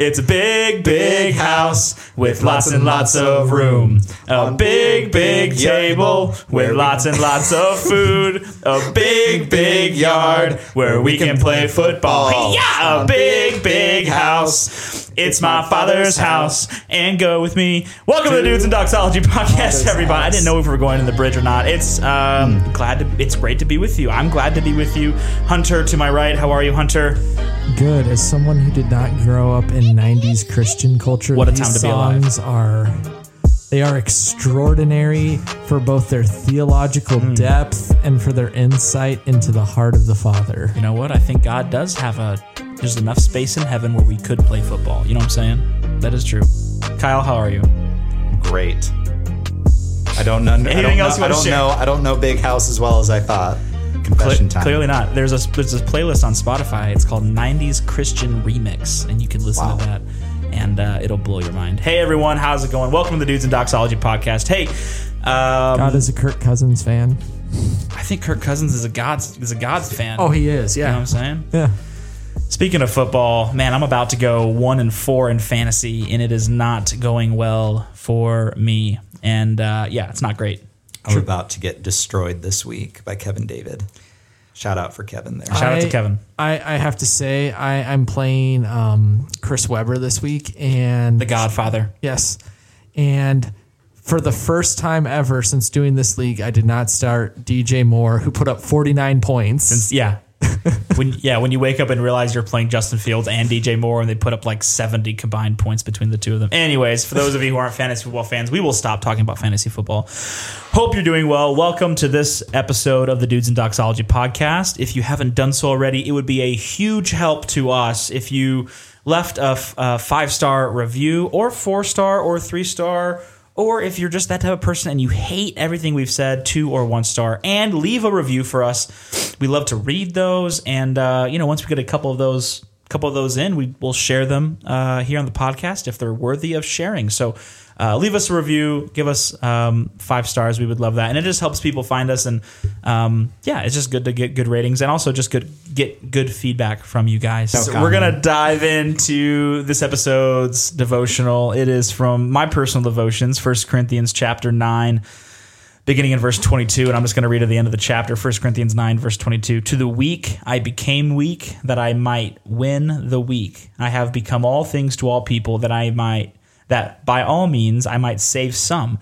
It's a big, big house with lots and lots of room. A big, big table with lots and lots of food. A big, big yard where we can play football. Yeah, a big, big house. It's my father's house. And go with me. Welcome to the Dudes and Doxology podcast, everybody. I didn't know if we were going to the bridge or not. It's um, glad to. It's great to be with you. I'm glad to be with you, Hunter. To my right, how are you, Hunter? Good. As someone who did not grow up in '90s Christian culture, What a these time to be alive. songs are they are extraordinary for both their theological Hmm. depth and for their insight into the heart of the Father. you know what? I think God does have a. There's enough space in heaven where we could play football. You know what I'm saying? That is true. Kyle, how are you? Great. I don't know. I Anything don't else you know, I wanna don't share? know. I don't know Big House as well as I thought. Confession time. Clearly not. There's a there's a playlist on Spotify. It's called '90s Christian Remix, and you can listen Wow. to that, and uh, it'll blow your mind. Hey everyone, how's it going? Welcome to the Dudes and Doxology podcast. Hey, um, God is a Kirk Cousins fan. I think Kirk Cousins is a God's is a God's fan. Oh, he is. you know what Yeah. I'm saying? Yeah. Speaking of football, man, I'm about to go one and four in fantasy, and it is not going well for me. And uh, yeah, it's not great. I'm about to get destroyed this week by Kevin David. Shout out for Kevin there. Shout out to Kevin. I, I have to say I, I'm playing um, Chris Webber this week, and The Godfather. Yes. And for the first time ever since doing this league, I did not start DJ Moore, who put up 49 points. Yeah. when yeah, when you wake up and realize you're playing Justin Fields and DJ Moore and they put up like 70 combined points between the two of them. Anyways, for those of you who aren't fantasy football fans, we will stop talking about fantasy football. Hope you're doing well. Welcome to this episode of the Dudes and Doxology podcast. If you haven't done so already, it would be a huge help to us if you left a, f- a five-star review or four-star or three-star or if you're just that type of person and you hate everything we've said, two or one star, and leave a review for us. We love to read those, and uh, you know, once we get a couple of those, couple of those in, we will share them uh, here on the podcast if they're worthy of sharing. So. Uh, leave us a review, give us um, five stars. We would love that, and it just helps people find us. And um, yeah, it's just good to get good ratings, and also just good get good feedback from you guys. So we're gonna dive into this episode's devotional. It is from my personal devotions, First Corinthians chapter nine, beginning in verse 22. And I'm just going to read at the end of the chapter, First Corinthians 9, verse 22. To the weak I became weak, that I might win the weak. I have become all things to all people, that I might, that by all means I might save some.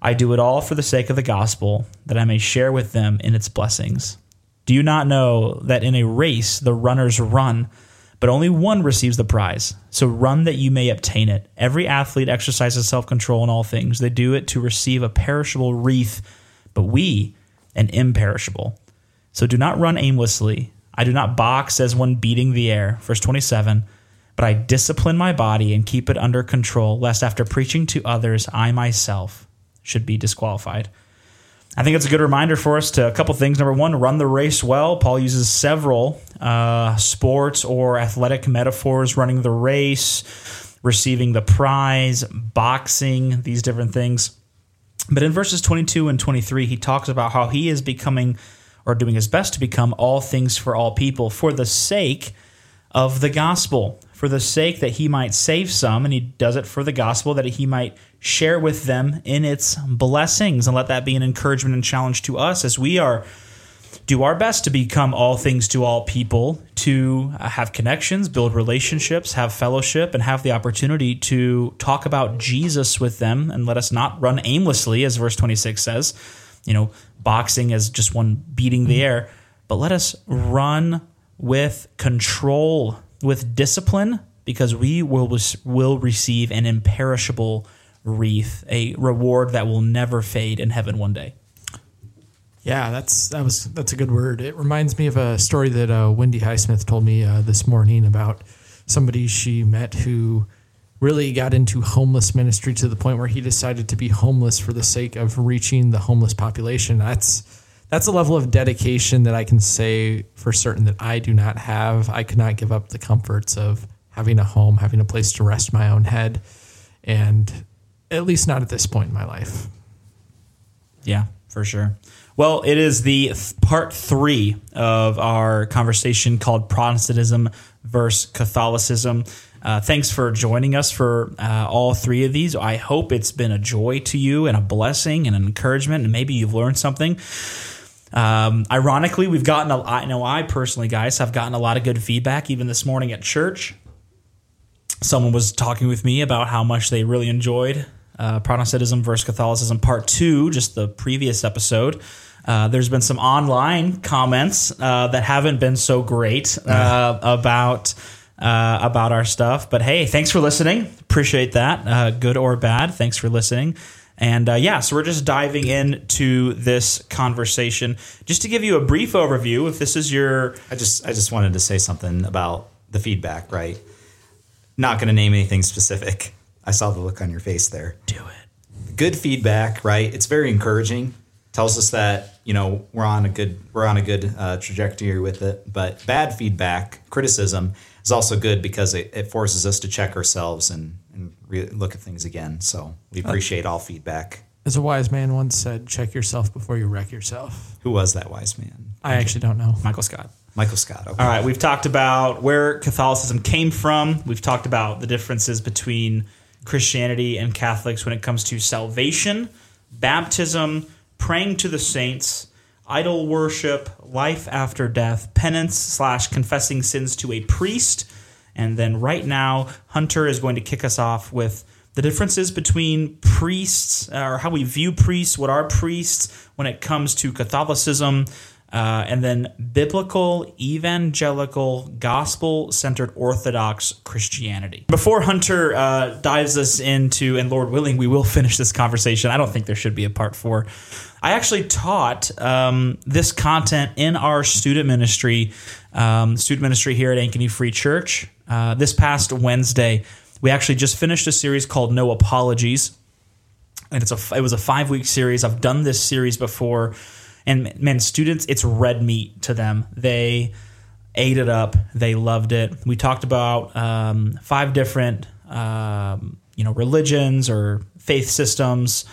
I do it all for the sake of the gospel, that I may share with them in its blessings. Do you not know that in a race the runners run, but only one receives the prize? So run that you may obtain it. Every athlete exercises self control in all things. They do it to receive a perishable wreath, but we an imperishable. So do not run aimlessly. I do not box as one beating the air. Verse 27 But I discipline my body and keep it under control, lest after preaching to others, I myself should be disqualified. I think it's a good reminder for us to a couple things. Number one, run the race well. Paul uses several uh, sports or athletic metaphors running the race, receiving the prize, boxing, these different things. But in verses 22 and 23, he talks about how he is becoming or doing his best to become all things for all people for the sake of the gospel, for the sake that he might save some, and he does it for the gospel that he might share with them in its blessings. And let that be an encouragement and challenge to us as we are do our best to become all things to all people, to have connections, build relationships, have fellowship, and have the opportunity to talk about Jesus with them. And let us not run aimlessly, as verse 26 says, you know, boxing as just one beating the air, but let us run with control, with discipline, because we will, will receive an imperishable wreath, a reward that will never fade in heaven one day. Yeah, that's that was that's a good word. It reminds me of a story that uh, Wendy Highsmith told me uh, this morning about somebody she met who really got into homeless ministry to the point where he decided to be homeless for the sake of reaching the homeless population. That's that's a level of dedication that I can say for certain that I do not have. I could not give up the comforts of having a home, having a place to rest my own head, and at least not at this point in my life. Yeah, for sure. Well, it is the th- part three of our conversation called Protestantism versus Catholicism. Uh, thanks for joining us for uh, all three of these. I hope it's been a joy to you and a blessing and an encouragement, and maybe you've learned something. Um, ironically, we've gotten a I know I personally, guys, have gotten a lot of good feedback even this morning at church. Someone was talking with me about how much they really enjoyed uh, Protestantism versus Catholicism Part Two, just the previous episode. Uh, there's been some online comments uh, that haven't been so great uh, about uh, about our stuff, but hey, thanks for listening. Appreciate that, uh, good or bad. Thanks for listening. And uh, yeah, so we're just diving into this conversation. Just to give you a brief overview, if this is your I just I just wanted to say something about the feedback, right? Not going to name anything specific. I saw the look on your face there. do it, Good feedback, right? It's very encouraging. Tells us that you know we're on a good we're on a good uh, trajectory with it. But bad feedback, criticism is also good because it, it forces us to check ourselves and and re- look at things again. So we uh, appreciate all feedback. As a wise man once said, check yourself before you wreck yourself. Who was that wise man? I actually don't know. Michael Scott. Michael Scott. Okay. All right, we've talked about where Catholicism came from. We've talked about the differences between Christianity and Catholics when it comes to salvation, baptism, praying to the saints, idol worship, life after death, penance slash confessing sins to a priest. And then right now, Hunter is going to kick us off with the differences between priests or how we view priests, what are priests when it comes to Catholicism, uh, and then biblical, evangelical, gospel centered Orthodox Christianity. Before Hunter uh, dives us into, and Lord willing, we will finish this conversation. I don't think there should be a part four. I actually taught um, this content in our student ministry, um, student ministry here at Ankeny Free Church. Uh, this past Wednesday, we actually just finished a series called No Apologies and it's a it was a five week series. I've done this series before, and man, students, it's red meat to them. They ate it up. They loved it. We talked about um, five different um, you know religions or faith systems.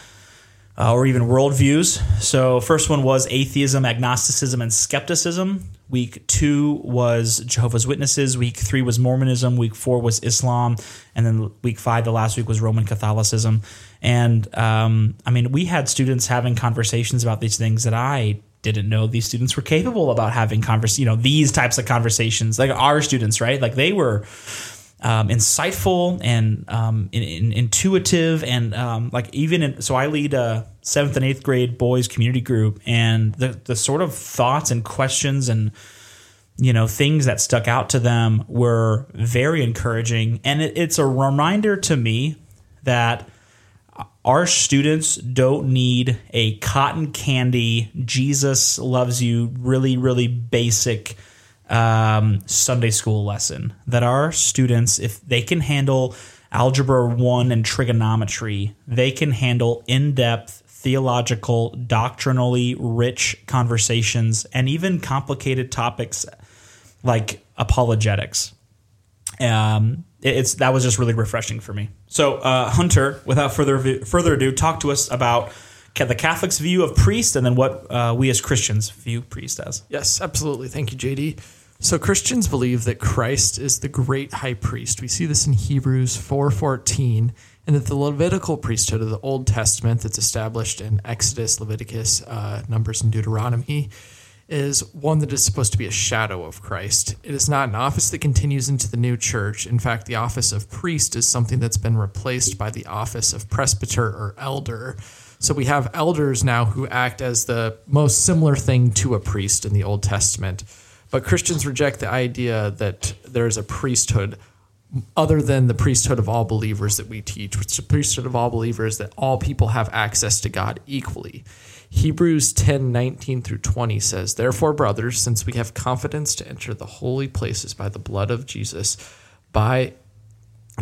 Uh, or even worldviews. So, first one was atheism, agnosticism, and skepticism. Week two was Jehovah's Witnesses. Week three was Mormonism. Week four was Islam. And then week five, the last week, was Roman Catholicism. And um, I mean, we had students having conversations about these things that I didn't know these students were capable about having convers you know these types of conversations like our students right like they were um, insightful and um, in, in, intuitive and um, like even in, so I lead a seventh and eighth grade boys community group and the the sort of thoughts and questions and you know things that stuck out to them were very encouraging. And it, it's a reminder to me that our students don't need a cotton candy jesus loves you really really basic um, Sunday school lesson that our students, if they can handle algebra one and trigonometry, they can handle in depth theological, doctrinally rich conversations and even complicated topics like apologetics. Um, it's that was just really refreshing for me. So, uh, Hunter, without further further ado, talk to us about the Catholics' view of priest, and then what uh, we as Christians view priest as. Yes, absolutely. Thank you, JD. So Christians believe that Christ is the great high priest. We see this in Hebrews 4:14, and that the Levitical priesthood of the Old Testament that's established in Exodus, Leviticus, uh, Numbers, and Deuteronomy is one that is supposed to be a shadow of Christ. It is not an office that continues into the new church. In fact, the office of priest is something that's been replaced by the office of presbyter or elder. So we have elders now who act as the most similar thing to a priest in the Old Testament. But Christians reject the idea that there is a priesthood other than the priesthood of all believers that we teach, which the priesthood of all believers that all people have access to God equally. Hebrews 10 19 through 20 says, Therefore, brothers, since we have confidence to enter the holy places by the blood of Jesus, by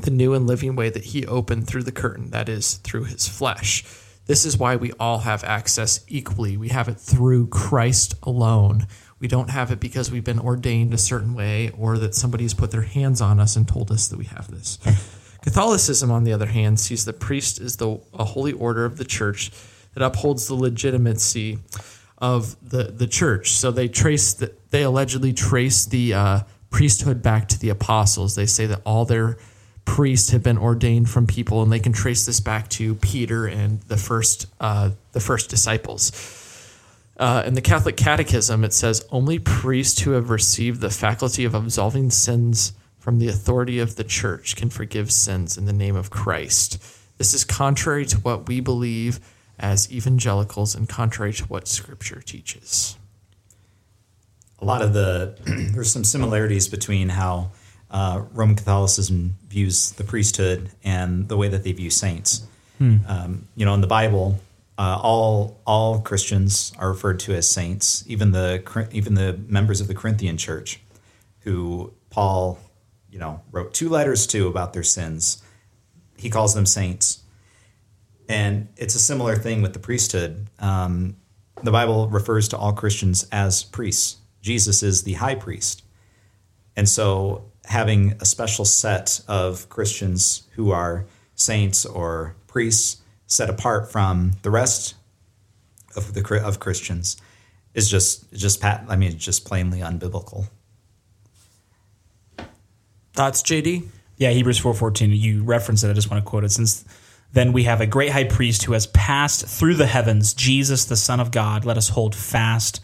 the new and living way that he opened through the curtain, that is, through his flesh. This is why we all have access equally. We have it through Christ alone. We don't have it because we've been ordained a certain way or that somebody's put their hands on us and told us that we have this. Catholicism, on the other hand, sees the priest as the a holy order of the church that upholds the legitimacy of the, the church. So they trace the, they allegedly trace the uh, priesthood back to the apostles. They say that all their priests have been ordained from people, and they can trace this back to Peter and the first uh, the first disciples. Uh, in the Catholic Catechism, it says only priests who have received the faculty of absolving sins from the authority of the church can forgive sins in the name of Christ. This is contrary to what we believe as evangelicals and contrary to what Scripture teaches. A lot of the there's some similarities between how uh, Roman Catholicism views the priesthood and the way that they view saints. Um, you know, in the Bible, uh, all all Christians are referred to as saints, even the even the members of the Corinthian church, who Paul, you know, wrote two letters to about their sins. He calls them saints, and it's a similar thing with the priesthood. Um, the Bible refers to all Christians as priests. Jesus is the high priest, and so having a special set of Christians who are saints or priests set apart from the rest of the of Christians is just just pat. I mean, just plainly unbiblical. Thoughts, JD? Yeah, Hebrews 4:14. You referenced it. I just want to quote it. Since then we have a great high priest who has passed through the heavens, Jesus, the Son of God. Let us hold fast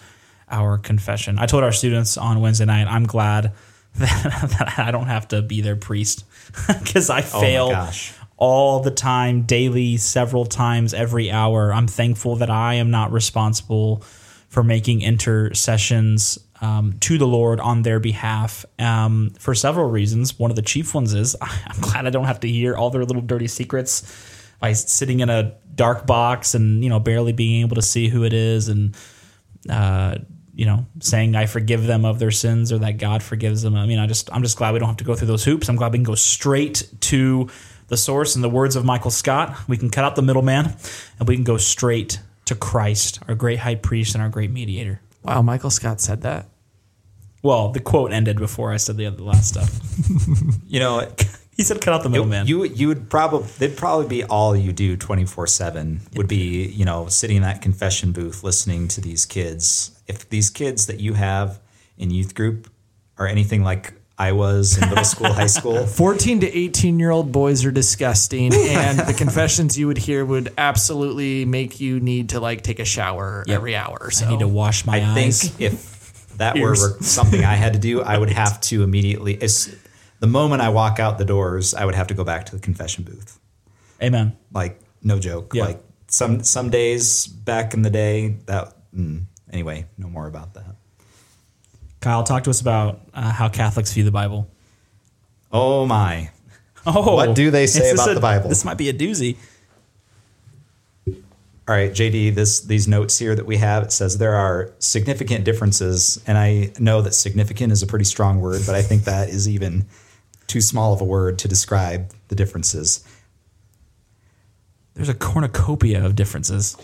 our confession. I told our students on Wednesday night, I'm glad that, I don't have to be their priest because I fail gosh. all the time, daily, several times every hour. I'm thankful that I am not responsible for making intercessions um, to the Lord on their behalf um, for several reasons. One of the chief ones is I'm glad I don't have to hear all their little dirty secrets by sitting in a dark box and you know barely being able to see who it is and uh, you know saying I forgive them of their sins or that God forgives them. I mean, I just I'm just glad we don't have to go through those hoops. I'm glad we can go straight to the source. In the words of Michael Scott, we can cut out the middleman and we can go straight to Christ, our great high priest and our great mediator. Wow, Michael Scott said that. Well, the quote ended before I said the other last stuff. You know, He said, "Cut out the middleman." you you would probably they'd probably be all you do twenty four seven would be you know sitting in that confession booth listening to these kids. If these kids that you have in youth group are anything like I was in middle school, high school, 14 to 18 year old boys are disgusting, and the confessions you would hear would absolutely make you need to like take a shower every hour so. I need to wash my I eyes. think if that were something I had to do, I would have to immediately. As, the moment I walk out the doors, I would have to go back to the confession booth. Amen. Like no joke. Yeah. Like some some days back in the day that. Mm, anyway, no more about that. Kyle, talk to us about uh, how Catholics view the Bible. Oh my! Oh, What do they say about a- the Bible? This might be a doozy. All right, JD, this these notes here that we have, it says there are significant differences, and I know that significant is a pretty strong word, but I think that is even too small of a word to describe the differences. There's a cornucopia of differences.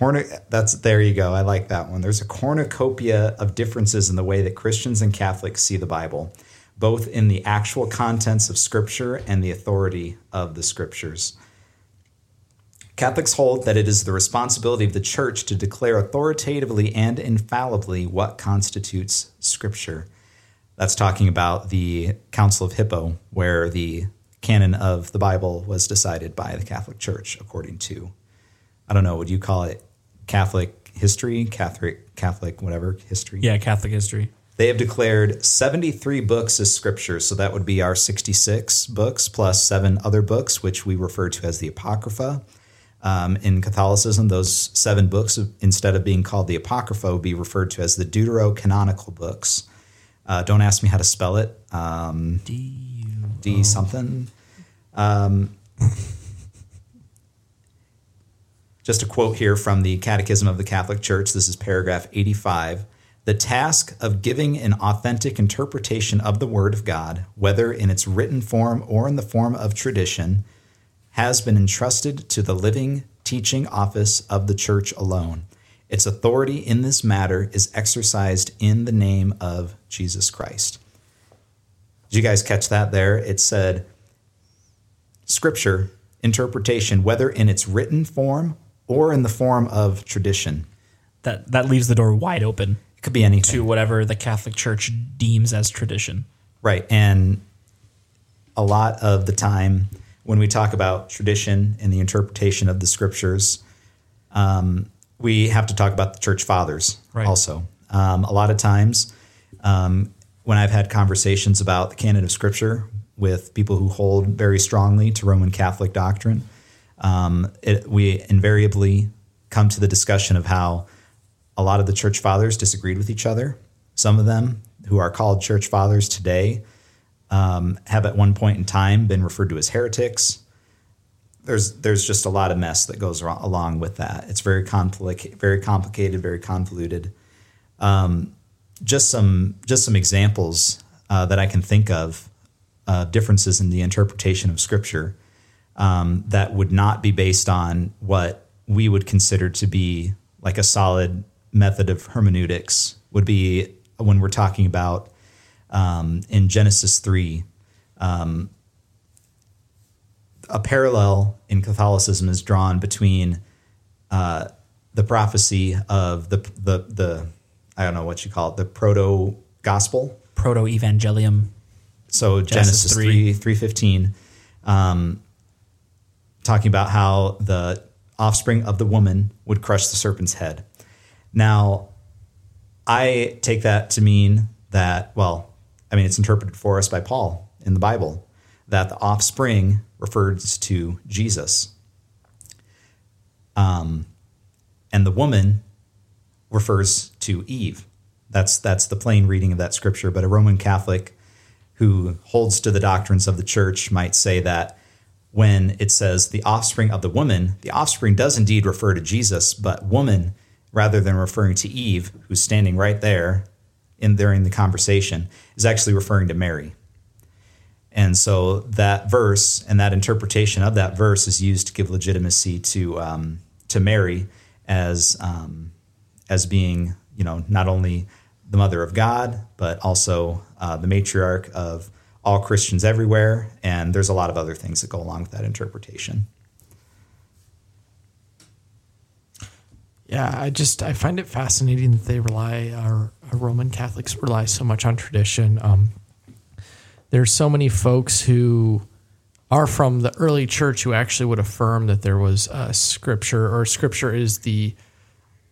That's there you go. I like that one. There's a cornucopia of differences in the way that Christians and Catholics see the Bible, both in the actual contents of scripture and the authority of the scriptures. Catholics hold that it is the responsibility of the church to declare authoritatively and infallibly what constitutes scripture. That's talking about the Council of Hippo, where the canon of the Bible was decided by the Catholic Church, according to, I don't know, would you call it Catholic history, Catholic, Catholic, whatever history? Yeah, Catholic history. They have declared 73 books as scripture. So that would be our 66 books plus seven other books, which we refer to as the Apocrypha. Um, in Catholicism, those seven books, instead of being called the Apocrypha, would be referred to as the Deuterocanonical books. Uh, don't ask me how to spell it. Um, D something. Um, just a quote here from the Catechism of the Catholic Church. This is paragraph 85. The task of giving an authentic interpretation of the Word of God, whether in its written form or in the form of tradition, has been entrusted to the living teaching office of the Church alone. Its authority in this matter is exercised in the name of Jesus Christ. Did you guys catch that there? It said, Scripture, interpretation, whether in its written form or in the form of tradition. That that leaves the door wide open It could be anything. to whatever the Catholic Church deems as tradition. Right. And a lot of the time, when we talk about tradition and the interpretation of the scriptures, um, we have to talk about the church fathers Right. also. Um, a lot of times, um, when I've had conversations about the canon of scripture with people who hold very strongly to Roman Catholic doctrine, um, it, we invariably come to the discussion of how a lot of the church fathers disagreed with each other. Some of them, who are called church fathers today, um, have at one point in time been referred to as heretics. There's there's just a lot of mess that goes along with that. It's very complicated, very complicated, very convoluted. Um, just some just some examples uh, that I can think of uh, differences in the interpretation of Scripture um, that would not be based on what we would consider to be like a solid method of hermeneutics would be when we're talking about um, in Genesis 3. Um, a parallel in Catholicism is drawn between uh, the prophecy of the, the, the, I don't know what you call it, the proto gospel Proto Evangelium. So Genesis Genesis 3. 3 315 um, talking about how the offspring of the woman would crush the serpent's head. Now, I take that to mean that well, I mean it's interpreted for us by Paul in the Bible that the offspring refers to Jesus. Um, and the woman refers to Eve. That's that's the plain reading of that scripture. But a Roman Catholic who holds to the doctrines of the church might say that when it says the offspring of the woman, the offspring does indeed refer to Jesus, but woman, rather than referring to Eve, who's standing right there in during the conversation, is actually referring to Mary. And so that verse and that interpretation of that verse is used to give legitimacy to um, to Mary as um, as being, you know, not only the mother of God, but also uh, the matriarch of all Christians everywhere. And there's a lot of other things that go along with that interpretation. Yeah, I just I find it fascinating that they rely our, our Roman Catholics rely so much on tradition. Um, there's so many folks who are from the early church who actually would affirm that there was a scripture or scripture is the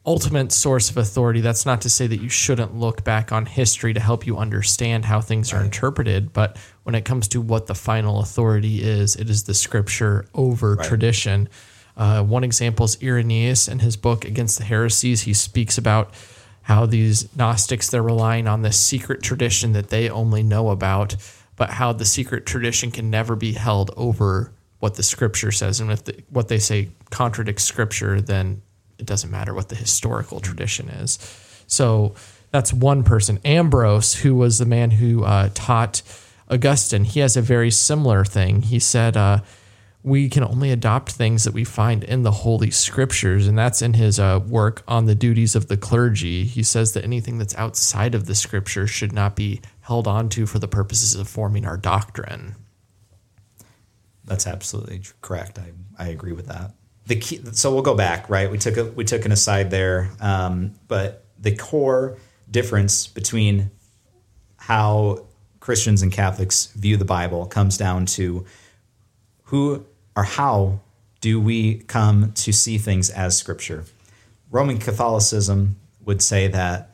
ultimate source of authority. That's not to say that you shouldn't look back on history to help you understand how things are interpreted, but when it comes to what the final authority is, it is the scripture over tradition. Uh, one example is Irenaeus in his book Against the Heresies. He speaks about how these Gnostics they're relying on this secret tradition that they only know about, but how the secret tradition can never be held over what the Scripture says, and if the, what they say contradicts Scripture, then it doesn't matter what the historical tradition is. So that's one person. Ambrose, who was the man who uh, taught Augustine, he has a very similar thing. He said, uh, we can only adopt things that we find in the Holy Scriptures, and that's in his uh, work on the duties of the clergy. He says that anything that's outside of the Scripture should not be held onto for the purposes of forming our doctrine. That's absolutely correct. I, I agree with that. The key, so we'll go back, right? We took a, we took an aside there, um, but the core difference between how Christians and Catholics view the Bible comes down to who or how do we come to see things as Scripture. Roman Catholicism would say that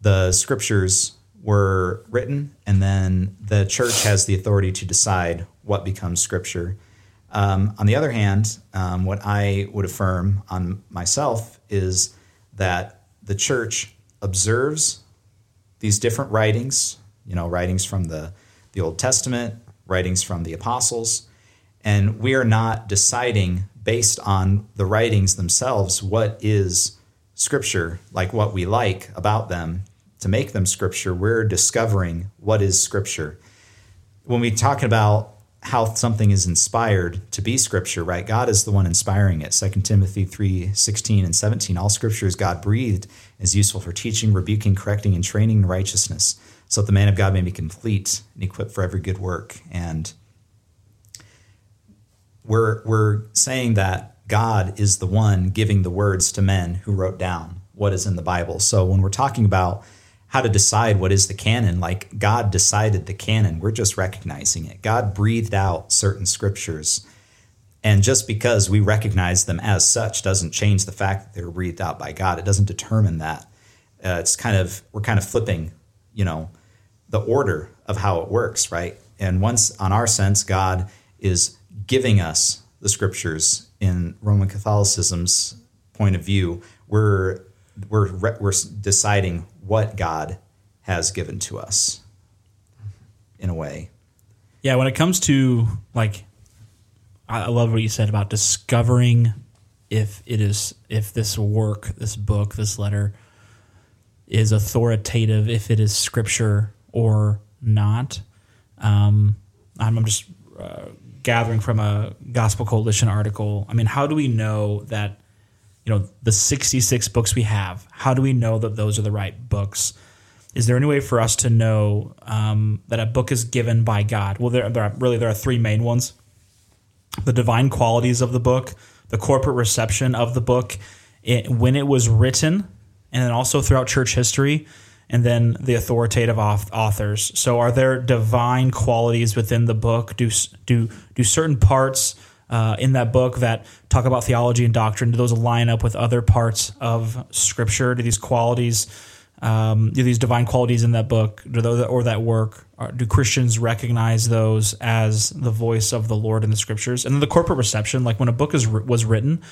the Scriptures were written, and then the church has the authority to decide what becomes Scripture. Um, on the other hand, um, what I would affirm on myself is that the church observes these different writings, you know, writings from the, the Old Testament, writings from the apostles, and we are not deciding based on the writings themselves what is scripture, like what we like about them to make them scripture. We're discovering what is scripture. When we talk about how something is inspired to be scripture, right? God is the one inspiring it. 2 Timothy 3 16 and 17. All scripture is God breathed, is useful for teaching, rebuking, correcting, and training in righteousness, so that the man of God may be complete and equipped for every good work. And we're we're saying that God is the one giving the words to men who wrote down what is in the Bible. So when we're talking about how to decide what is the canon. Like God decided the canon. We're just recognizing it. God breathed out certain scriptures. And just because we recognize them as such doesn't change the fact that they're breathed out by God. It doesn't determine that. Uh, it's kind of, we're kind of flipping, you know, the order of how it works, right? And once on our sense, God is giving us the scriptures in Roman Catholicism's point of view, we're we're we're deciding what God has given to us in a way. Yeah, when it comes to like I love what you said about discovering if it is if this work, this book, this letter is authoritative, if it is scripture or not. Um, I'm, just uh, gathering from a Gospel Coalition article. I mean, how do we know that you know the 66 books we have? How do we know that those are the right books? Is there any way for us to know um, that a book is given by God? Well, there, there are, really there are three main ones: the divine qualities of the book, the corporate reception of the book, it, when it was written, and then also throughout church history and then the authoritative authors. So, are there divine qualities within the book? Do do do certain parts uh, in that book that talk about theology and doctrine do those line up with other parts of Scripture? Do these qualities, um, do these divine qualities in that book, do those, or that work, do Christians recognize those as the voice of the Lord in the Scriptures? And then the corporate reception, like when a book is was written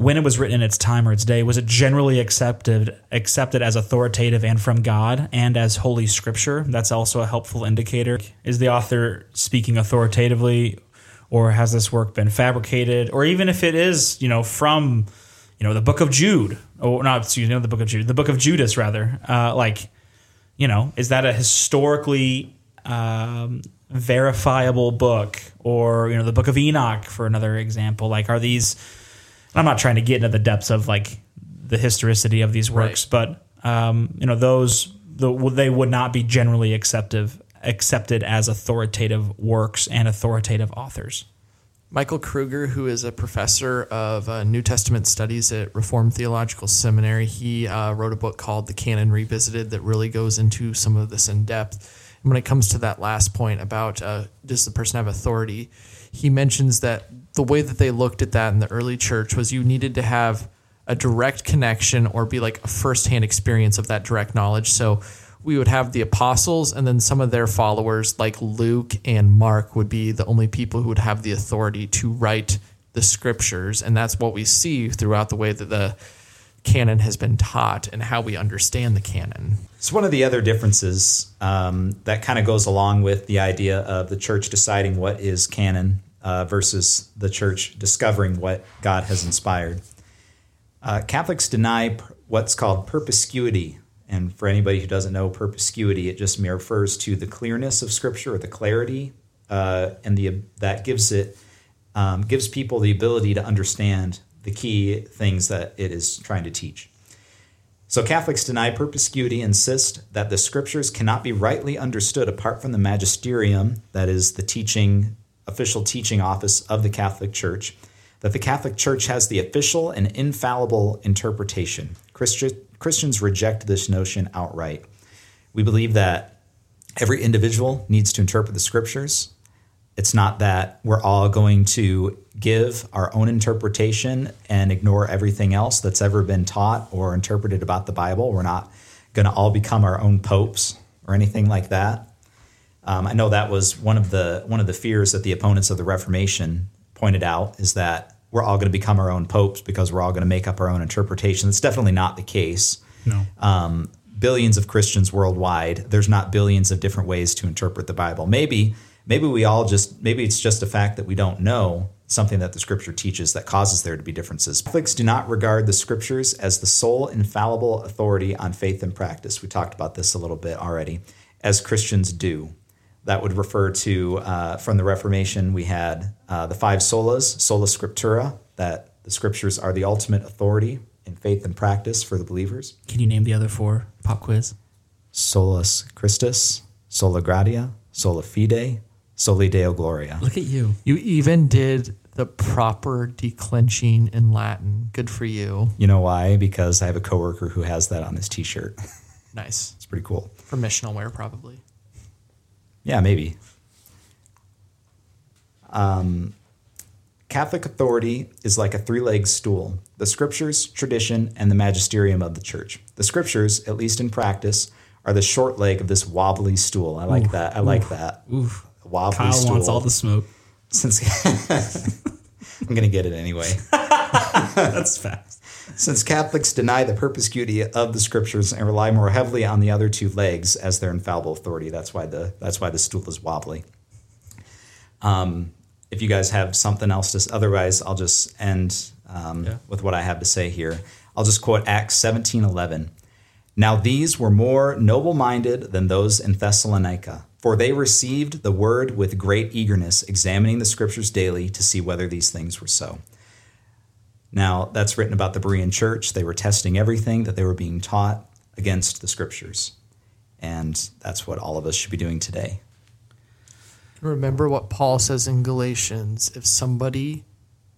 when it was written in its time or its day, was it generally accepted accepted as authoritative and from God and as holy scripture? That's also a helpful indicator. Is the author speaking authoritatively or has this work been fabricated? Or even if it is, you know, from, you know, the book of Jude, or not, excuse me, the book of Jude, the book of Judas rather, uh, like, you know, is that a historically um, verifiable book or, you know, the book of Enoch for another example? Like, are these I'm not trying to get into the depths of like the historicity of these works, right. but um, you know those the, they would not be generally accepted accepted as authoritative works and authoritative authors. Michael Kruger, who is a professor of uh, New Testament studies at Reformed Theological Seminary, he uh, wrote a book called The Canon Revisited that really goes into some of this in depth. And when it comes to that last point about uh, does the person have authority, he mentions that the way that they looked at that in the early church was you needed to have a direct connection or be like a firsthand experience of that direct knowledge. So we would have the apostles and then some of their followers like Luke and Mark would be the only people who would have the authority to write the scriptures and that's what we see throughout the way that the canon has been taught and how we understand the canon. It's one of the other differences um, that kind of goes along with the idea of the church deciding what is canon uh, versus the church discovering what God has inspired. Uh, Catholics deny what's called perspicuity. And for anybody who doesn't know perspicuity, it just refers to the clearness of Scripture or the clarity, uh, and the that gives it um, gives people the ability to understand the key things that it is trying to teach. So Catholics deny perspicuity, insist that the Scriptures cannot be rightly understood apart from the magisterium, that is the teaching official teaching office of the Catholic Church, that the Catholic Church has the official and infallible interpretation. Christians reject this notion outright. We believe that every individual needs to interpret the scriptures. It's not that we're all going to give our own interpretation and ignore everything else that's ever been taught or interpreted about the Bible. We're not going to all become our own popes or anything like that. Um, I know that was one of the one of the fears that the opponents of the Reformation pointed out is that we're all going to become our own popes because we're all going to make up our own interpretation. That's definitely not the case. No. Um, billions of Christians worldwide. There's not billions of different ways to interpret the Bible. Maybe maybe we all just maybe it's just a fact that we don't know something that the scripture teaches that causes there to be differences. Catholics do not regard the scriptures as the sole infallible authority on faith and practice. We talked about this a little bit already, as Christians do that would refer to uh, from the Reformation. We had uh, the five solas, sola scriptura, that the scriptures are the ultimate authority in faith and practice for the believers. Can you name the other four? Pop quiz. Solus Christus, sola gratia, sola fide, soli deo gloria. Look at you. You even did the proper declenching in Latin. Good for you. You know why? Because I have a coworker who has that on his T-shirt. Nice. It's pretty cool. For missional wear, probably. Yeah, maybe. Um, Catholic authority is like a three legged stool the scriptures, tradition, and the magisterium of the church. The scriptures, at least in practice, are the short leg of this wobbly stool. I like that. I like that. Oof. Wobbly Kyle stool. wants all the smoke. Since I'm going to get it anyway. That's fast. Since Catholics deny the perspicuity of the scriptures and rely more heavily on the other two legs as their infallible authority, that's why the that's why the stool is wobbly. Um, if you guys have something else to, otherwise, I'll just end um, Yeah. with what I have to say here. I'll just quote Acts seventeen eleven. Now these were more noble minded than those in Thessalonica, for they received the word with great eagerness, examining the scriptures daily to see whether these things were so. Now, that's written about the Berean church. They were testing everything that they were being taught against the scriptures. And that's what all of us should be doing today. Remember what Paul says in Galatians if somebody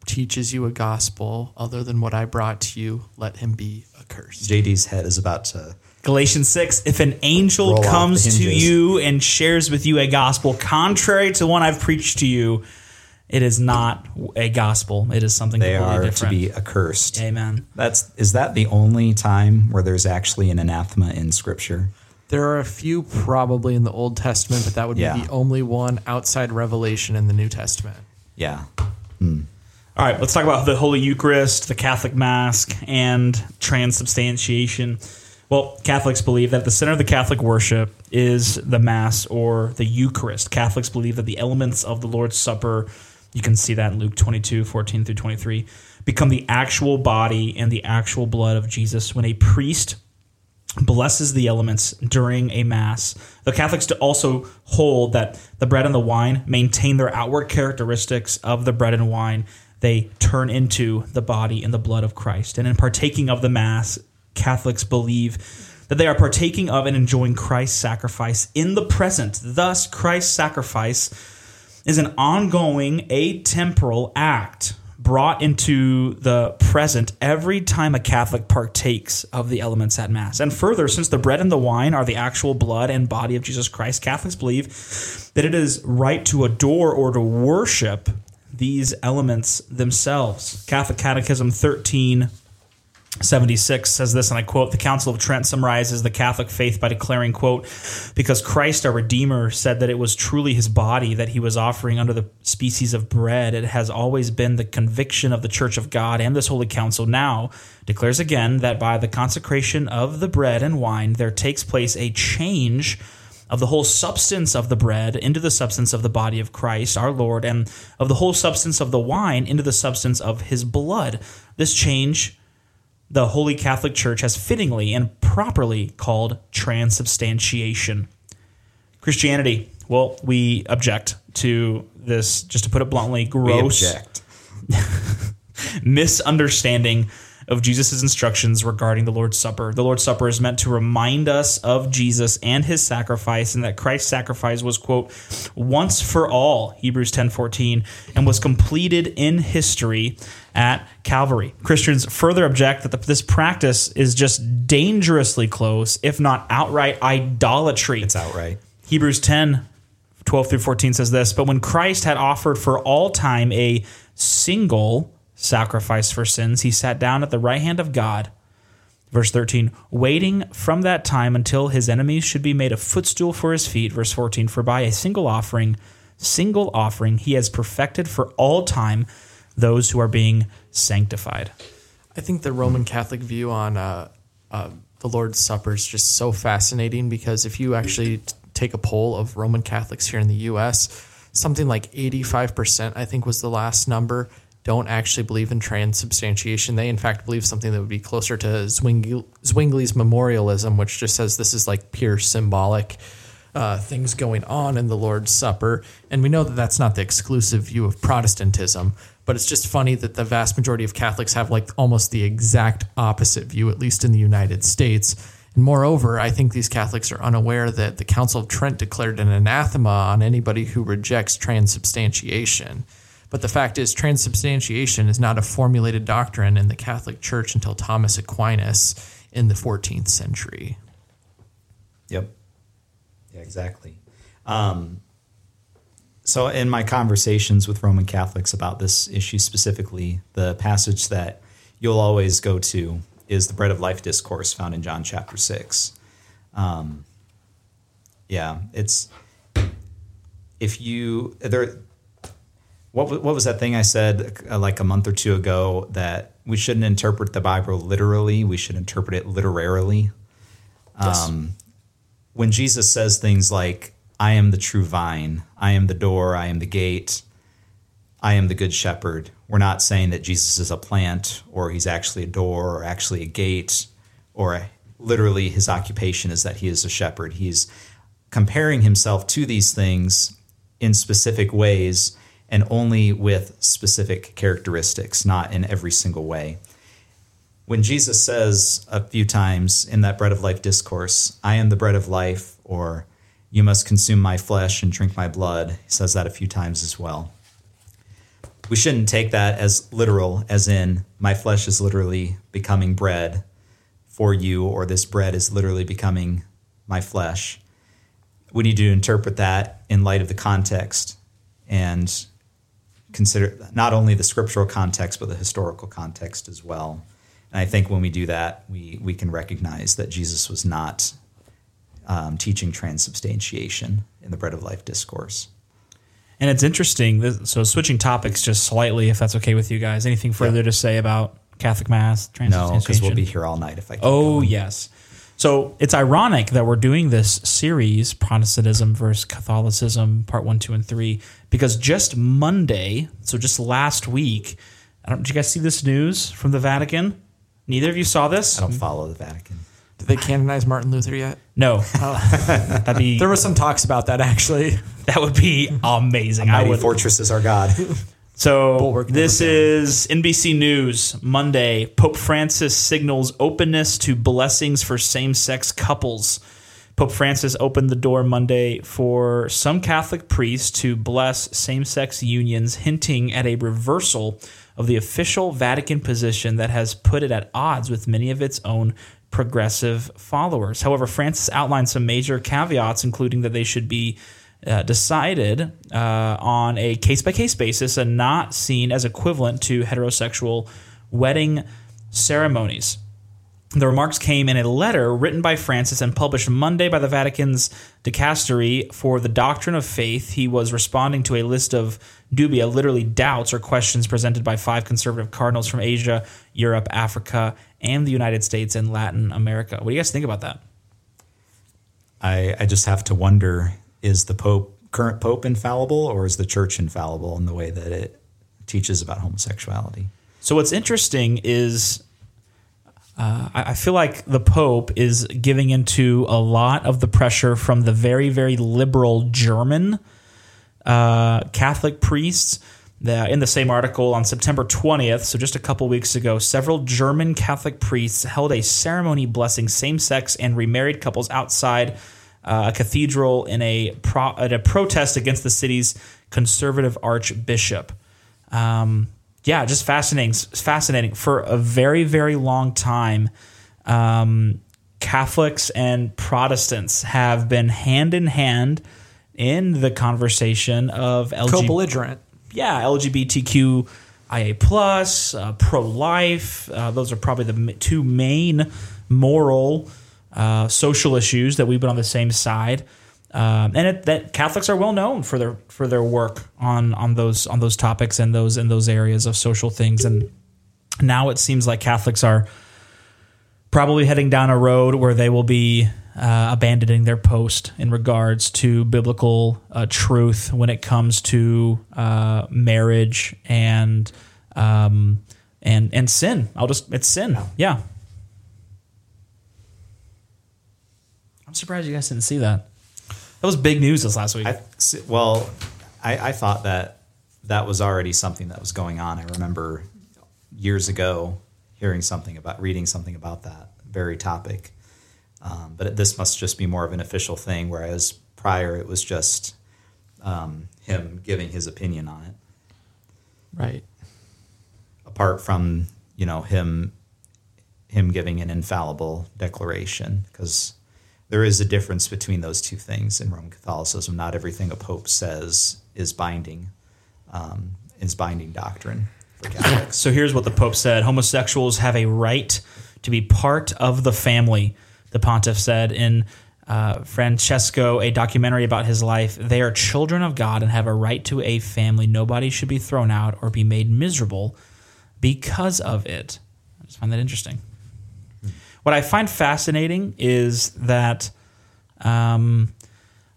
teaches you a gospel other than what I brought to you, let him be accursed. JD's head is about to. Galatians 6 If an angel comes to you and shares with you a gospel contrary to one I've preached to you, it is not a gospel. It is something They completely are to be accursed. Amen. That's is that the only time where there's actually an anathema in Scripture? There are a few probably in the Old Testament, but that would Yeah. be the only one outside Revelation in the New Testament. Yeah, hmm. All right, let's talk about the Holy Eucharist, the Catholic Mass, and transubstantiation. Well, Catholics believe that at the center of the Catholic worship is the Mass or the Eucharist. Catholics believe that the elements of the Lord's Supper, you can see that in Luke 22, 14 through 23, become the actual body and the actual blood of Jesus when a priest blesses the elements during a mass. The Catholics also hold that the bread and the wine maintain their outward characteristics of the bread and wine. They turn into the body and the blood of Christ. And in partaking of the mass, Catholics believe that they are partaking of and enjoying Christ's sacrifice in the present. Thus, Christ's sacrifice is an ongoing atemporal act brought into the present every time a Catholic partakes of the elements at Mass. And further, since the bread and the wine are the actual blood and body of Jesus Christ, Catholics believe that it is right to adore or to worship these elements themselves. Catholic Catechism 13 76 says this and i quote the council of trent summarizes the catholic faith by declaring quote because christ our redeemer said that it was truly his body that he was offering under the species of bread it has always been the conviction of the church of god and this holy council now declares again that by the consecration of the bread and wine there takes place a change of the whole substance of the bread into the substance of the body of Christ our Lord, and of the whole substance of the wine into the substance of his blood. This change the Holy Catholic Church has fittingly and properly called transubstantiation. Christianity, well, we object to this, just to put it bluntly, gross misunderstanding of Jesus' instructions regarding the Lord's Supper. The Lord's Supper is meant to remind us of Jesus and his sacrifice, and that Christ's sacrifice was, quote, once for all, Hebrews 10 14, and was completed in history at Calvary. Christians further object that the, this practice is just dangerously close, if not outright idolatry. It's outright. Hebrews 10, 12 through 14 says this But when Christ had offered for all time a single sacrifice for sins, he sat down at the right hand of God. Verse 13, waiting from that time until his enemies should be made a footstool for his feet. Verse 14, for by a single offering, single offering, he has perfected for all time those who are being sanctified. I think the Roman Catholic view on uh, uh, the Lord's Supper is just so fascinating because if you actually t- take a poll of Roman Catholics here in the U.S., something like 85%, I think was the last number, don't actually believe in transubstantiation. They, in fact, believe something that would be closer to Zwingli, Zwingli's memorialism, which just says this is like pure symbolic uh, things going on in the Lord's Supper. And we know that that's not the exclusive view of Protestantism, but it's just funny that the vast majority of Catholics have like almost the exact opposite view, at least in the United States. And moreover, I think these Catholics are unaware that the Council of Trent declared an anathema on anybody who rejects transubstantiation. But the fact is, transubstantiation is not a formulated doctrine in the Catholic Church until Thomas Aquinas in the 14th century. Yep. Yeah, exactly. Um, so, in my conversations with Roman Catholics about this issue specifically, the passage that you'll always go to is the Bread of Life discourse found in John chapter 6. Um, yeah, it's if you there. What what was that thing I said uh, like a month or two ago that we shouldn't interpret the Bible literally? We should interpret it literarily. Um, when Jesus says things like, I am the true vine, I am the door, I am the gate, I am the good shepherd, we're not saying that Jesus is a plant or he's actually a door or actually a gate or literally his occupation is that he is a shepherd. He's comparing himself to these things in specific ways and only with specific characteristics, not in every single way when Jesus says a few times in that bread of life discourse, I am the bread of life, or you must consume my flesh and drink my blood, he says that a few times as well. We shouldn't take that as literal, as in, my flesh is literally becoming bread for you, or this bread is literally becoming my flesh. We need to interpret that in light of the context and consider not only the scriptural context, but the historical context as well. And I think when we do that, we, we can recognize that Jesus was not um, teaching transubstantiation in the bread of life discourse. And it's interesting. So switching topics just slightly, if that's okay with you guys. Anything further to say about Catholic Mass? No, because we'll be here all night if I keep Oh, going. yes. So it's ironic that we're doing this series, Protestantism versus Catholicism, part one, two, and three, because just Monday, so just last week, I don't, did you guys see this news from the Vatican? Neither of you saw this? I don't follow the Vatican. Did they canonize Martin Luther yet? No. Oh. That'd be, There was some talks about that actually. that would be amazing. I Mighty would. fortress is our God. So this is NBC News Monday. Pope Francis signals openness to blessings for same-sex couples. Pope Francis opened the door Monday for some Catholic priests to bless same-sex unions, hinting at a reversal of the official Vatican position that has put it at odds with many of its own progressive followers. However, Francis outlined some major caveats, including that they should be uh, decided uh, on a case by case basis and not seen as equivalent to heterosexual wedding ceremonies. The remarks came in a letter written by Francis and published Monday by the Vatican's dicastery for the doctrine of faith. He was responding to a list of dubia, literally doubts or questions presented by five conservative cardinals from Asia, Europe, Africa, and the United States and Latin America. What do you guys think about that? I, I just have to wonder is the Pope, current Pope, infallible or is the church infallible in the way that it teaches about homosexuality? So what's interesting is uh, I feel like the Pope is giving into a lot of the pressure from the very, very liberal German uh, Catholic priests. In the same article on September 20th, so just a couple weeks ago, several German Catholic priests held a ceremony blessing same sex and remarried couples outside a cathedral in a, pro, in a protest against the city's conservative archbishop. Um, yeah, just fascinating. Fascinating. For a very, very long time, um, Catholics and Protestants have been hand in hand in the conversation of LGBT Co-belligerent. yeah, LGBTQIA plus, uh, pro life. Uh, those are probably the two main moral, uh, social issues that we've been on the same side. Um, and it, that Catholics are well known for their for their work on on those on those topics and those in those areas of social things. And now it seems like Catholics are probably heading down a road where they will be uh, abandoning their post in regards to biblical uh, truth when it comes to uh, marriage and um, and and sin. I'll just it's sin. Yeah. I'm surprised you guys didn't see that. That was big news this last week. I, well, I, I thought that that was already something that was going on. I remember years ago hearing something about, reading something about that very topic. Um, but this must just be more of an official thing, whereas prior it was just um, him giving his opinion on it, Right. apart from you know him him giving an infallible declaration. Because there is a difference between those two things in Roman Catholicism. Not everything a pope says is binding, um, is binding doctrine for Catholics. So here's what the Pope said homosexuals have a right to be part of the family, the pontiff said in uh, Francesco, a documentary about his life. They are children of God and have a right to a family. Nobody should be thrown out or be made miserable because of it. I just find that interesting. What I find fascinating is that um,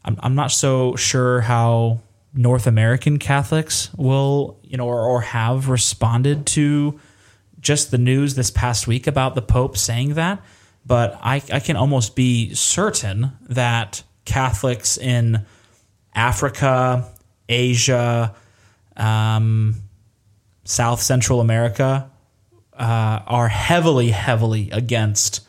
I'm, I'm not so sure how North American Catholics will, you know, or, or have responded to just the news this past week about the Pope saying that. But I, I can almost be certain that Catholics in Africa, Asia, um, South Central America uh, are heavily, heavily against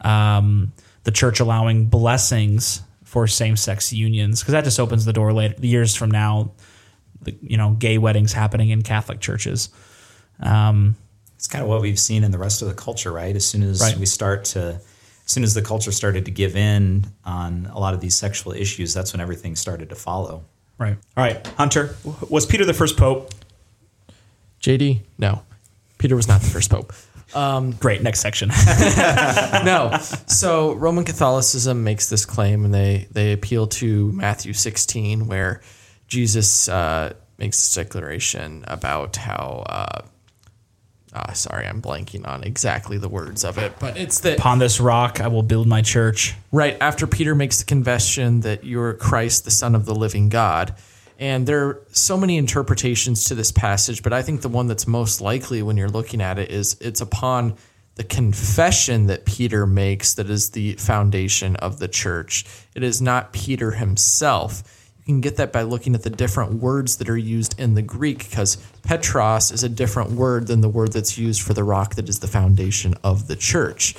um, the church allowing blessings for same-sex unions because that just opens the door later years from now. The, you know, gay weddings happening in Catholic churches. Um, It's kind of what we've seen in the rest of the culture, right? As soon as Right. we start to, as soon as the culture started to give in on a lot of these sexual issues, that's when everything started to follow. right. All right, Hunter. Was Peter the first pope? JD, no. Peter was not the first pope. Great. Next section. no. So Roman Catholicism makes this claim, and they they appeal to Matthew 16, where Jesus uh, makes this declaration about how. Uh, ah, sorry, I'm blanking on exactly the words of it, but it's that Upon this rock, I will build my church. right after Peter makes the confession that you're Christ, the Son of the living God. And there are so many interpretations to this passage, but I think the one that's most likely when you're looking at it is it's upon the confession that Peter makes that is the foundation of the church. It is not Peter himself. You can get that by looking at the different words that are used in the Greek, because Petros is a different word than the word that's used for the rock that is the foundation of the church.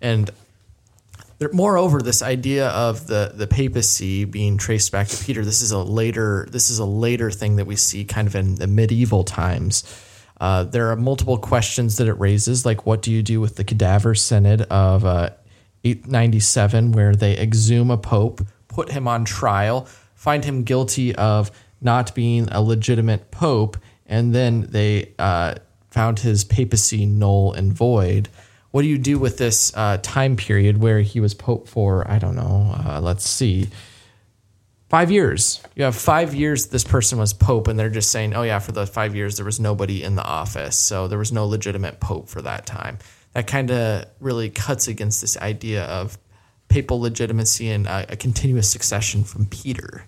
And there, moreover, this idea of the the papacy being traced back to Peter, this is a later this is a later thing that we see kind of in the medieval times. Uh, there are multiple questions that it raises, like what do you do with the cadaver synod of uh, 897, where they exhume a pope, put him on trial, find him guilty of not being a legitimate pope, and then they uh, found his papacy null and void what do you do with this uh, time period where he was pope for i don't know uh, let's see five years? You have five years this person was pope and they're just saying oh yeah for the five years there was nobody in the office. So there was no legitimate pope for that time. That kind of really cuts against this idea of papal legitimacy and uh, a continuous succession from peter.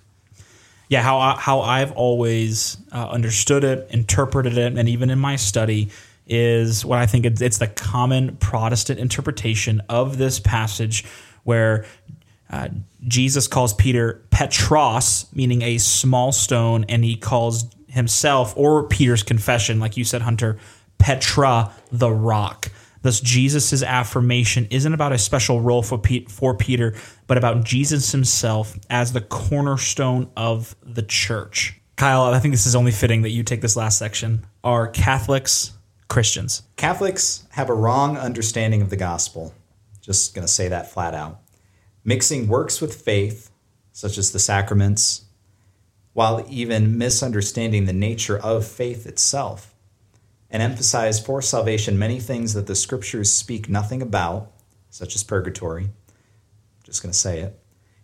Yeah, how I, how I've always uh, understood it, interpreted it, and even in my study is what I think it's, the common Protestant interpretation of this passage, where uh, Jesus calls Peter Petros, meaning a small stone, and he calls himself or Peter's confession, like you said, Hunter, Petra, the rock. Thus, Jesus' affirmation isn't about a special role for, Pe- for Peter, but about Jesus himself as the cornerstone of the church. Kyle, I think this is only fitting that you take this last section. Are Catholics Christians? Catholics have a wrong understanding of the gospel. Just going to say that flat out. Mixing works with faith, such as the sacraments, while even misunderstanding the nature of faith itself, and emphasize for salvation many things that the scriptures speak nothing about, such as purgatory. Just going to say it.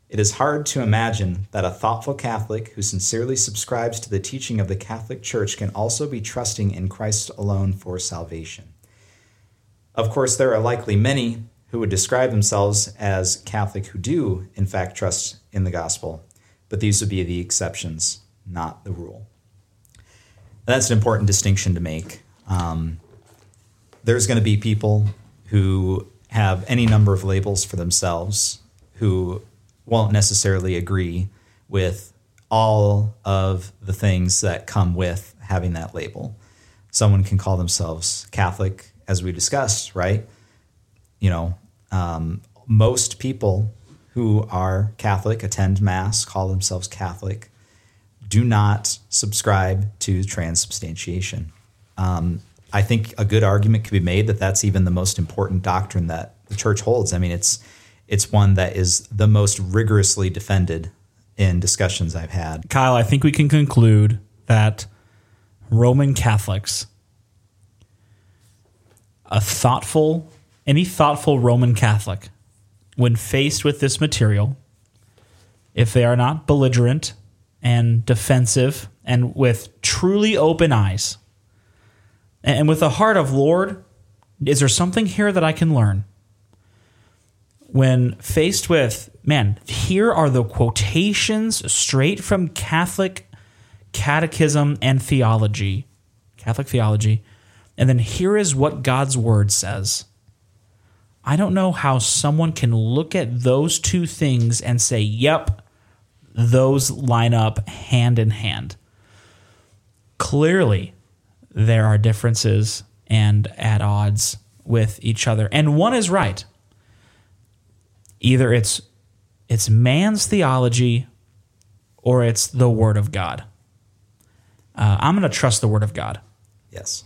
It is hard to imagine that a thoughtful Catholic who sincerely subscribes to the teaching of the Catholic Church can also be trusting in Christ alone for salvation. Of course, there are likely many who would describe themselves as Catholic who do, in fact, trust in the gospel, but these would be the exceptions, not the rule. That's an important distinction to make. Um, there's going to be people who have any number of labels for themselves who won't necessarily agree with all of the things that come with having that label. Someone can call themselves Catholic, as we discussed, right? You know, um, most people who are Catholic attend Mass, call themselves Catholic, do not subscribe to transubstantiation. Um, I think a good argument could be made that that's even the most important doctrine that the church holds. I mean, it's it's one that is the most rigorously defended in discussions I've had. Kyle, I think we can conclude that Roman Catholics, a thoughtful, any thoughtful Roman Catholic, when faced with this material, if they are not belligerent and defensive and with truly open eyes, and with a heart of, Lord, is there something here that I can learn? When faced with, man, here are the quotations straight from Catholic catechism and theology, Catholic theology, and then here is what God's word says. I don't know how someone can look at those two things and say, yep, those line up hand in hand. Clearly, there are differences and at odds with each other. And one is right. Either it's it's man's theology or it's the word of God. Uh, I'm going to trust the word of God. Yes.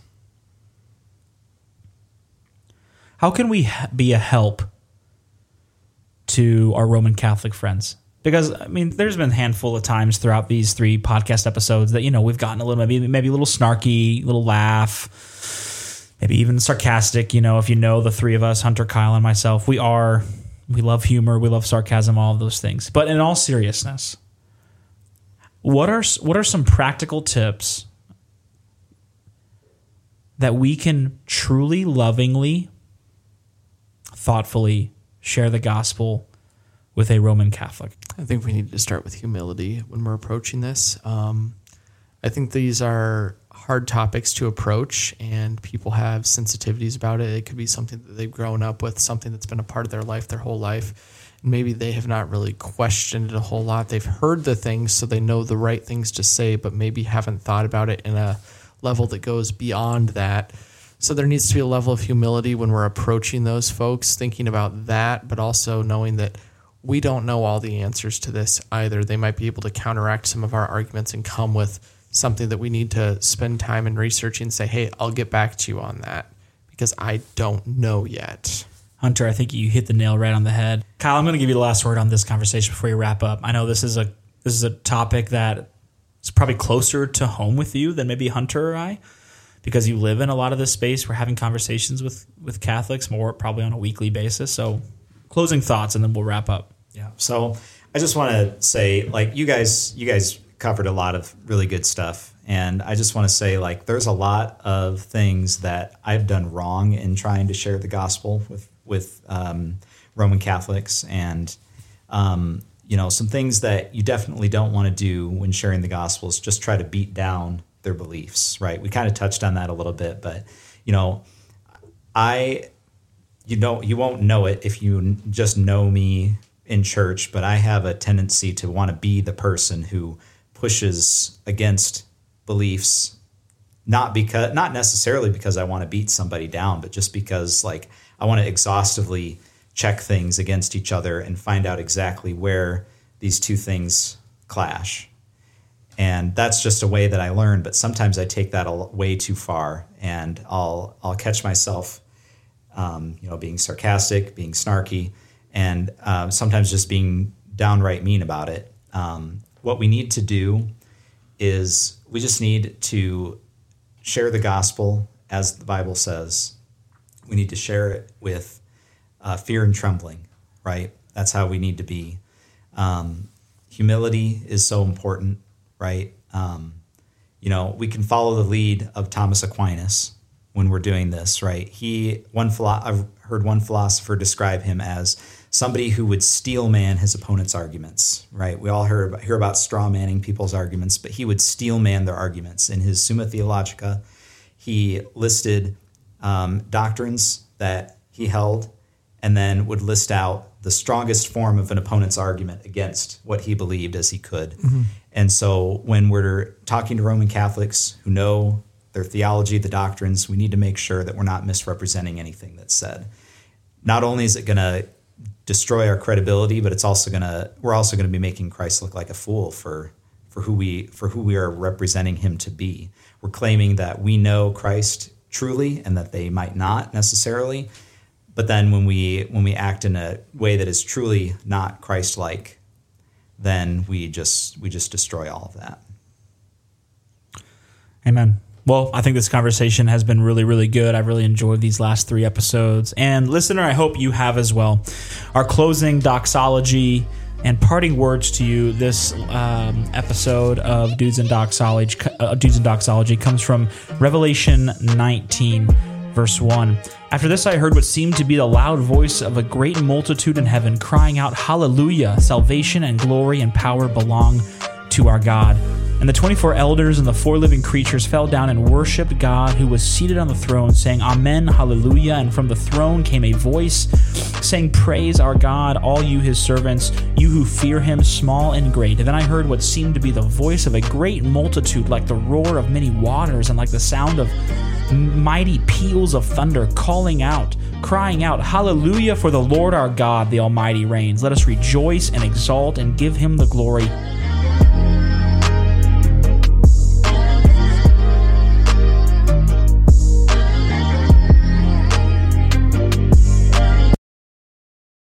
How can we be a help to our Roman Catholic friends? Because I mean, there's been a handful of times throughout these three podcast episodes that you know we've gotten a little maybe maybe a little snarky, little laugh, maybe even sarcastic. You know, if you know the three of us, Hunter, Kyle, and myself, we are we love humor, we love sarcasm, all of those things. But in all seriousness, what are what are some practical tips that we can truly lovingly thoughtfully share the gospel with a Roman Catholic? I think we need to start with humility when we're approaching this. Um, I think these are hard topics to approach, and people have sensitivities about it. It could be something that they've grown up with, something that's been a part of their life their whole life. Maybe they have not really questioned it a whole lot. They've heard the things, so they know the right things to say, but maybe haven't thought about it in a level that goes beyond that. So there needs to be a level of humility when we're approaching those folks, thinking about that, but also knowing that we don't know all the answers to this either. They might be able to counteract some of our arguments and come with something that we need to spend time in researching and say, hey, I'll get back to you on that because I don't know yet. Hunter, I think you hit the nail right on the head. Kyle, I'm going to give you the last word on this conversation before you wrap up. I know this is a this is a topic that is probably closer to home with you than maybe Hunter or I because you live in a lot of this space. We're having conversations with with Catholics more probably on a weekly basis. So, closing thoughts, and then we'll wrap up. Yeah. So I just want to say, like, you guys, you guys covered a lot of really good stuff, and I just want to say, like, there's a lot of things that I've done wrong in trying to share the gospel with with um, Roman Catholics, and um, you know, some things that you definitely don't want to do when sharing the gospel is just try to beat down their beliefs, right? We kind of touched on that a little bit, but you know, I you know you won't know it if you just know me in church, but I have a tendency to want to be the person who pushes against beliefs not because not necessarily because I want to beat somebody down, but just because like I want to exhaustively check things against each other and find out exactly where these two things clash. And that's just a way that I learn, but sometimes I take that way too far, and I'll I'll catch myself, um, you know, being sarcastic, being snarky, and uh, sometimes just being downright mean about it. Um, what we need to do is we just need to share the gospel as the Bible says. We need to share it with uh, fear and trembling, right? That's how we need to be. Um, humility is so important, right? Um, you know, we can follow the lead of Thomas Aquinas when we're doing this, right? He one philo- I've heard one philosopher describe him as somebody who would steel man his opponent's arguments, right? We all hear about, hear about straw manning people's arguments, but he would steel man their arguments. In his Summa Theologica, he listed um, doctrines that he held and then would list out the strongest form of an opponent's argument against what he believed as he could. Mm-hmm. And so when we're talking to Roman Catholics who know their theology, the doctrines, we need to make sure that we're not misrepresenting anything that's said. Not only is it going to destroy our credibility, but it's also to we're also to be making Christ look like a fool for for who we for who we are representing him to be. We're claiming that we know Christ truly and that they might not necessarily, But then when we when we act in a way that is truly not Christ-like, then we just we just destroy all of that. Amen. Well, I think this conversation has been really, really good. I've really enjoyed these last three episodes. And listener, I hope you have as well. Our closing doxology and parting words to you this um, episode of Dudes and Doxology, uh, Dudes and Doxology comes from Revelation 19, verse 1. After this, I heard what seemed to be the loud voice of a great multitude in heaven crying out, Hallelujah! Salvation and glory and power belong to our God. And the 24 elders and the four living creatures fell down and worshiped God who was seated on the throne, saying, Amen, Hallelujah. And from the throne came a voice saying, Praise our God, all you his servants, you who fear him, small and great. And then I heard what seemed to be the voice of a great multitude, like the roar of many waters, and like the sound of mighty peals of thunder, calling out, crying out, Hallelujah, for the Lord our God, the Almighty reigns. Let us rejoice and exalt and give him the glory